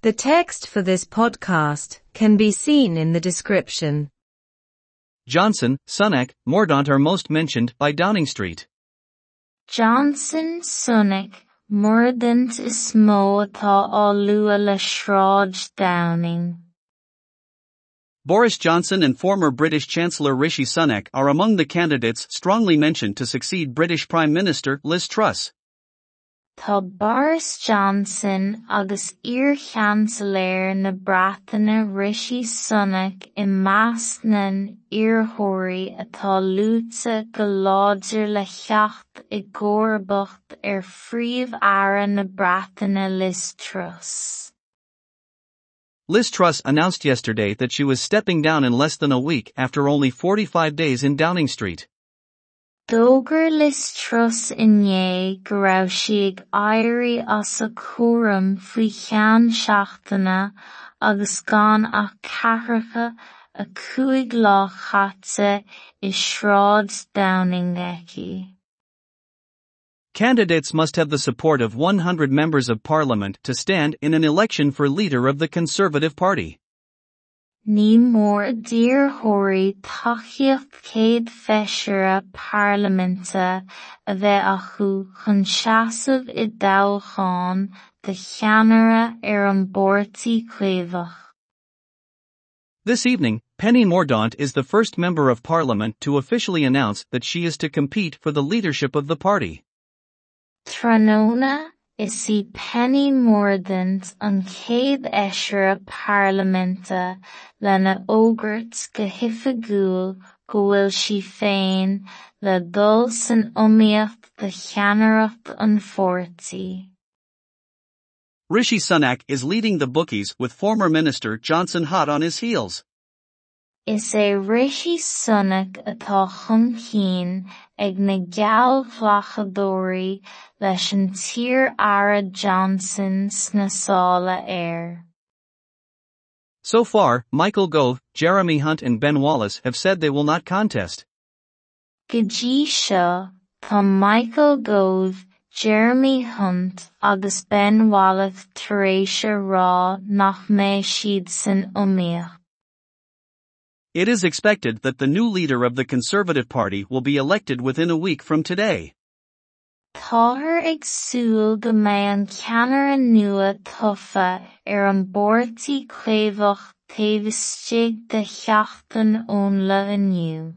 The text for this podcast can be seen in the description. Johnson, Sunak, Mordaunt are most mentioned by Downing Street. Johnson, Sunak, Mordaunt is mó atá á luath le sráid Downing. Boris Johnson and former British Chancellor Rishi Sunak are among the candidates strongly mentioned to succeed British Prime Minister Liz Truss. Tá Boris Johnson agus Iar-Cheantaléir na Breataine Rishi Sunak i measc na iarrthóirí atá lúite go láidir le ceacht i gcomharbacht ar phríomh-aire na Liz Truss. Liz Truss announced yesterday that she was stepping down in less than a week after only 45 days in Downing Street. D'fhógair Liz Truss inné go raibh si ag éirí as a chóirim faoi cheann seachtaine agus gan ach ceathracha a cúig lá chaite i sráid Downing aici. Candidates must have the support of 100 members of parliament to stand in an election for leader of the Conservative Party. Ní mór díreachtóirí tacaíocht céad feisire parlaiminte a bheith acu chun seasamh i dtoghcháin de cheannara ar an bpáirtí cuimhneach. This evening, Penny Mordaunt is the first member of parliament to officially announce that she is to compete for the leadership of the party. Tráthnóna is í Penny Mordaunt an chéad eisire parlaiminte lena ógurt go hoifigiúil go bhfuil si féin le dul san iomaíocht de cheannaireacht an pháirtí. Rishi Sunak is leading the bookies with former minister Johnson hot on his heels. Is é Rishi Sunak atá chun cinn ag na geallfhlachadóirí leis an tír-aire Johnson sna sála air. So far, Michael Gove, Jeremy Hunt and Ben Wallace have said they will not contest. Dtí seo, tá Michael Gove, Jeremy Hunt agus Ben Wallace tar éis rá nach mbeidh siad san iomaíocht. It is expected that the new leader of the Conservative Party will be elected within a week from today. Táthar ag súil go mbeidh an ceannaire nua tofa ar an bpáirtí cuimhneach taobh de sheachtain eonaithe inniu.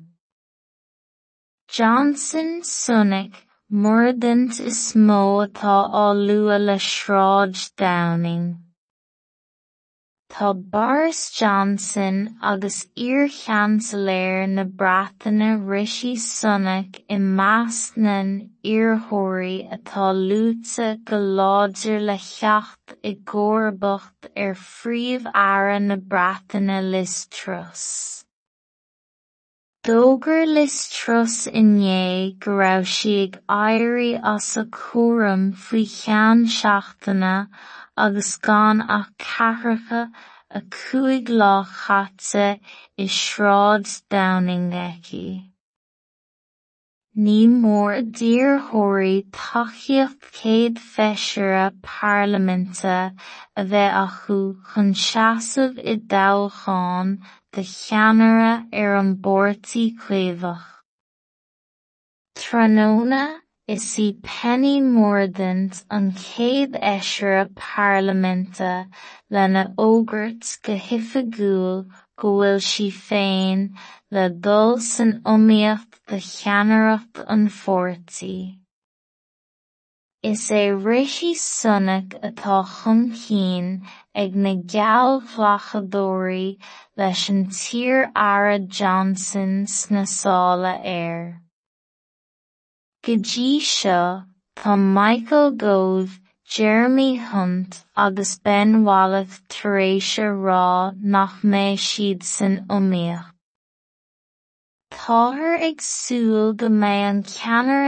Johnson, Sunak, Mordaunt is mó atá Downing. Tá Boris Johnson agus Iar-Cheantaléir na Breataine Rishi Sunak i measc na iarrthóirí atá lúite go láidir le ceacht i gcomharbacht ar phríomh-aire na Breataine Liz Truss. D'fhógair Liz Truss inné go raibh si ag éirí as a chóirim faoi cheann seachtaine agus gan ach ceathracha a cúig lá chaite i sráid Downing aici. Ní mór díreachtóirí tacaíocht céad feisire parlaiminte a bheith acu chun seasamh i dtoghcháin de cheannara ar an bpáirtí cuimhneach. Tráthnóna is í Penny Mordaunt an chéad eisire parlaiminte lena ógurt go hoifigiúil go bhfuil si féin le dul san iomaíocht de cheannaireacht an pháirtí. Is é Rishi Sunak atá chun cinn ag na geallfhlachadóirí leis an tír-aire Johnson sna sála air. Seo, tá Michael Gove, Jeremy Hunt agus Ben Wallace tar éis rá nach mbeidh siad san iomaíocht. Táthar ag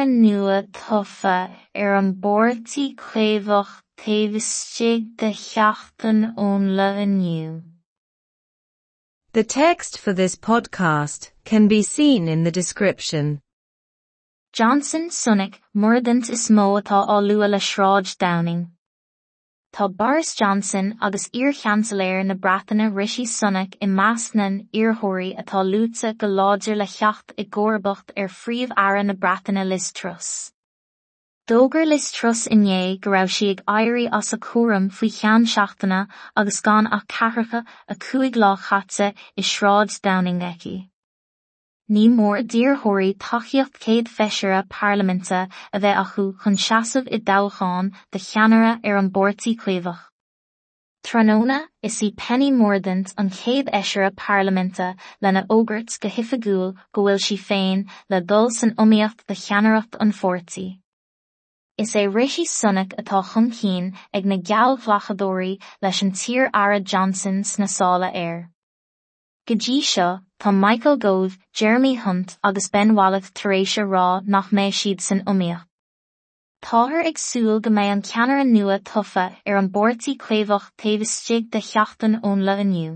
nua tofa ar bpáirtí cuimhneach taobh de sheachtain eonaithe inniu. The text for this podcast can be seen in the description. Johnson, Sunak, Mordaunt is mó atá á luath le sráid Downing. tá Boris Johnson agus iarcheansaléir na Breataine Rishi Sunak i measnan iarthtóirí atá lútsa go láidir le cheacht i gcomharbacht ar phríomh-aire na Breataine Liz Truss. Dógur Liz Truss inné go raibh si ag éirí as a cuaram faoi cheann seachtaina agus gan ach ceathracha a cuaig lá chaite i sráid Downing aici. Ní mór díorthirí taithíocht céad feisire Parlamente a bheith acu chun seasamh i dtoghcháin de cheannara ar an bpórtaí cuimhneach. Tróna is í Penny Mordaunt an chéad eisire Parlamente lena ógurt go hiifeagúil go bhfuil si féin le dul san iomaíocht de cheannaracht an fórtaí. Is é Rishi Sunak atá chun cín ag na geallmhlachadóirí leis an tír ara Johnson sna sála air. Go dtí seo, tá Michael Gove, Jeremy Hunt agus Ben Wallace tar éis rá nach méid siad san iomaíocht. Táthir ag súil go méid an ceannar an nua tufa ar an bpórtaí cuimhneach taobh istigh de cheachtain ón le aniu.